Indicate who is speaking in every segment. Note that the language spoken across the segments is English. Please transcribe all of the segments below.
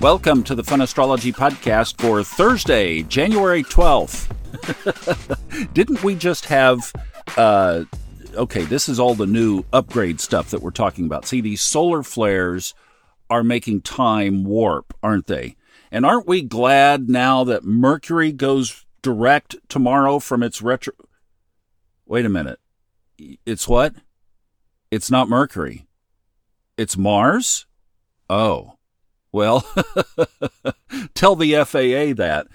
Speaker 1: Welcome to the Fun Astrology Podcast for Thursday, January 12th. Didn't we just have, uh, okay, this is all the new upgrade stuff that we're talking about. See, these solar flares are making time warp, aren't they? And aren't we glad now that Mercury goes direct tomorrow from its retro. Wait a minute. It's what? It's not Mercury. It's Mars? Oh. Well, tell the FAA that.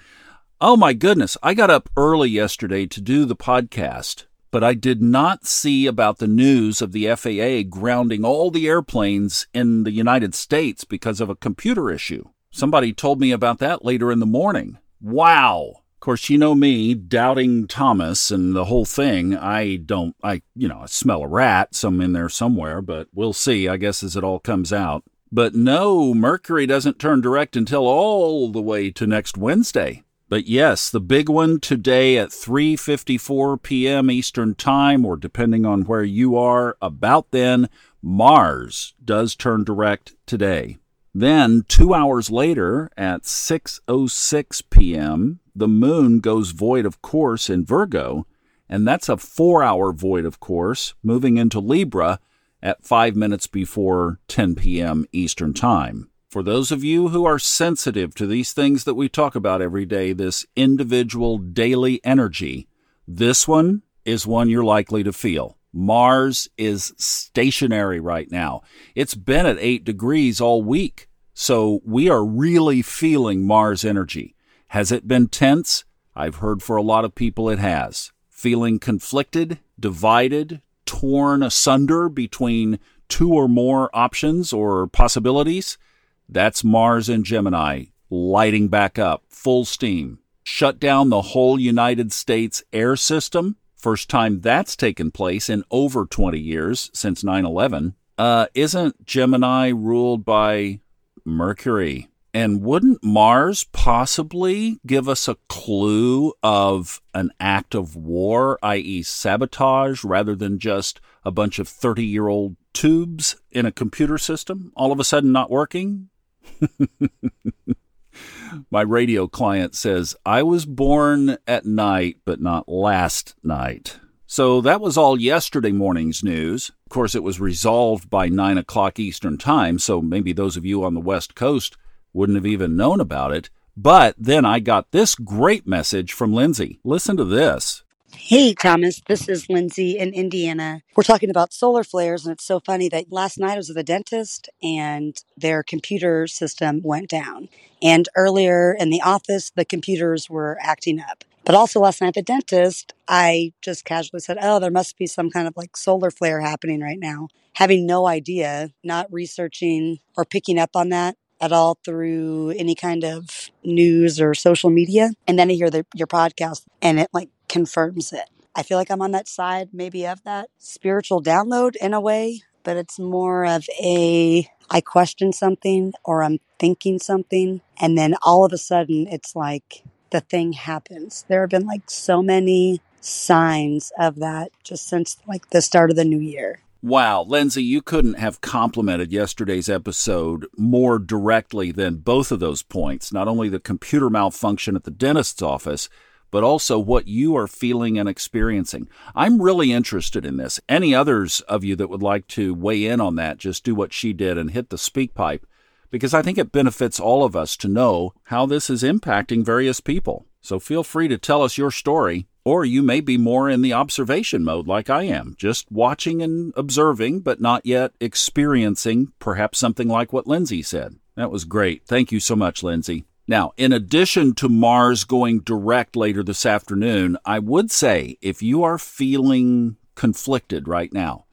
Speaker 1: Oh my goodness, I got up early yesterday to do the podcast, but I did not see about the news of the FAA grounding all the airplanes in the United States because of a computer issue. Somebody told me about that later in the morning. Wow. Of course, you know me, doubting Thomas and the whole thing. I don't, I, you know, I smell a rat, some in there somewhere, but we'll see, I guess, as it all comes out. But no, Mercury doesn't turn direct until all the way to next Wednesday. But yes, the big one today at 3:54 p.m. Eastern Time or depending on where you are about then, Mars does turn direct today. Then 2 hours later at 6:06 p.m., the moon goes void of course in Virgo, and that's a 4-hour void of course, moving into Libra at 5 minutes before 10 p.m. Eastern Time. For those of you who are sensitive to these things that we talk about every day, this individual daily energy, this one is one you're likely to feel. Mars is stationary right now. It's been at 8 degrees all week. So we are really feeling Mars energy. Has it been tense? I've heard for a lot of people it has. Feeling conflicted, divided, torn asunder between two or more options or possibilities, that's Mars and Gemini lighting back up, full steam. Shut down the whole United States air system. First time that's taken place in over 20 years since 9 11. Uh, isn't Gemini ruled by Mercury? And wouldn't Mars possibly give us a clue of an act of war, i.e., sabotage, rather than just a bunch of 30 year old tubes in a computer system all of a sudden not working? My radio client says, I was born at night, but not last night. So that was all yesterday morning's news. Of course, it was resolved by 9 o'clock Eastern Time, so maybe those of you on the West Coast wouldn't have even known about it. But then I got this great message from Lindsay. Listen to this.
Speaker 2: Hey, Thomas, this is Lindsay in Indiana. We're talking about solar flares, and it's so funny that last night I was at the dentist and their computer system went down. And earlier in the office, the computers were acting up. But also last night at the dentist, I just casually said, Oh, there must be some kind of like solar flare happening right now. Having no idea, not researching or picking up on that at all through any kind of news or social media. And then I hear the, your podcast and it like confirms it. I feel like I'm on that side maybe of that spiritual download in a way, but it's more of a I question something or I'm thinking something and then all of a sudden it's like the thing happens. There have been like so many signs of that just since like the start of the new year.
Speaker 1: Wow, Lindsay, you couldn't have complimented yesterday's episode more directly than both of those points. Not only the computer malfunction at the dentist's office, but also what you are feeling and experiencing. I'm really interested in this. Any others of you that would like to weigh in on that, just do what she did and hit the speak pipe, because I think it benefits all of us to know how this is impacting various people. So feel free to tell us your story or you may be more in the observation mode like I am, just watching and observing, but not yet experiencing perhaps something like what Lindsay said. That was great. Thank you so much, Lindsay. Now, in addition to Mars going direct later this afternoon, I would say if you are feeling conflicted right now,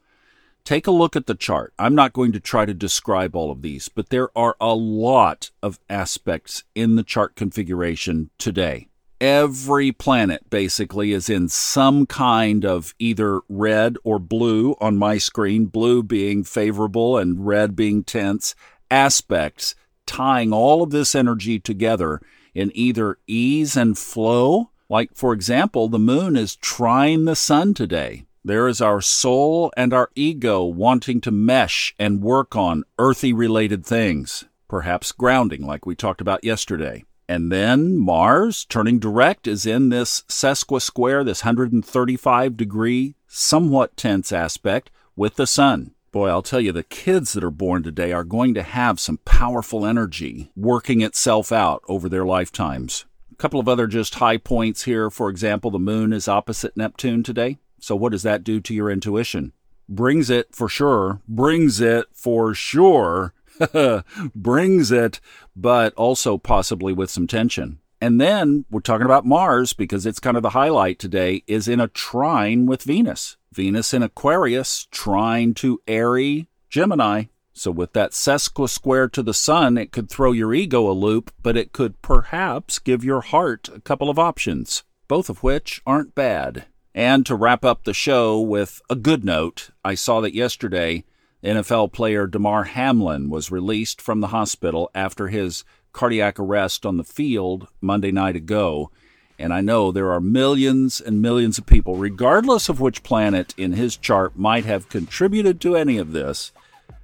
Speaker 1: take a look at the chart. I'm not going to try to describe all of these, but there are a lot of aspects in the chart configuration today every planet basically is in some kind of either red or blue on my screen, blue being favorable and red being tense, aspects tying all of this energy together in either ease and flow. Like, for example, the moon is trine the sun today. There is our soul and our ego wanting to mesh and work on earthy related things. perhaps grounding like we talked about yesterday. And then Mars, turning direct, is in this sesquisquare, this 135 degree, somewhat tense aspect with the Sun. Boy, I'll tell you, the kids that are born today are going to have some powerful energy working itself out over their lifetimes. A couple of other just high points here. For example, the moon is opposite Neptune today. So, what does that do to your intuition? Brings it for sure. Brings it for sure. brings it, but also possibly with some tension. And then we're talking about Mars because it's kind of the highlight today is in a trine with Venus. Venus in Aquarius, trine to Airy Gemini. So with that sesquisquare to the sun, it could throw your ego a loop, but it could perhaps give your heart a couple of options, both of which aren't bad. And to wrap up the show with a good note, I saw that yesterday NFL player Damar Hamlin was released from the hospital after his cardiac arrest on the field Monday night ago. And I know there are millions and millions of people, regardless of which planet in his chart might have contributed to any of this.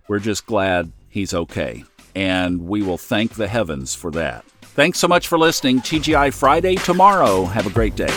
Speaker 1: We're just glad he's okay. And we will thank the heavens for that. Thanks so much for listening. TGI Friday tomorrow. Have a great day.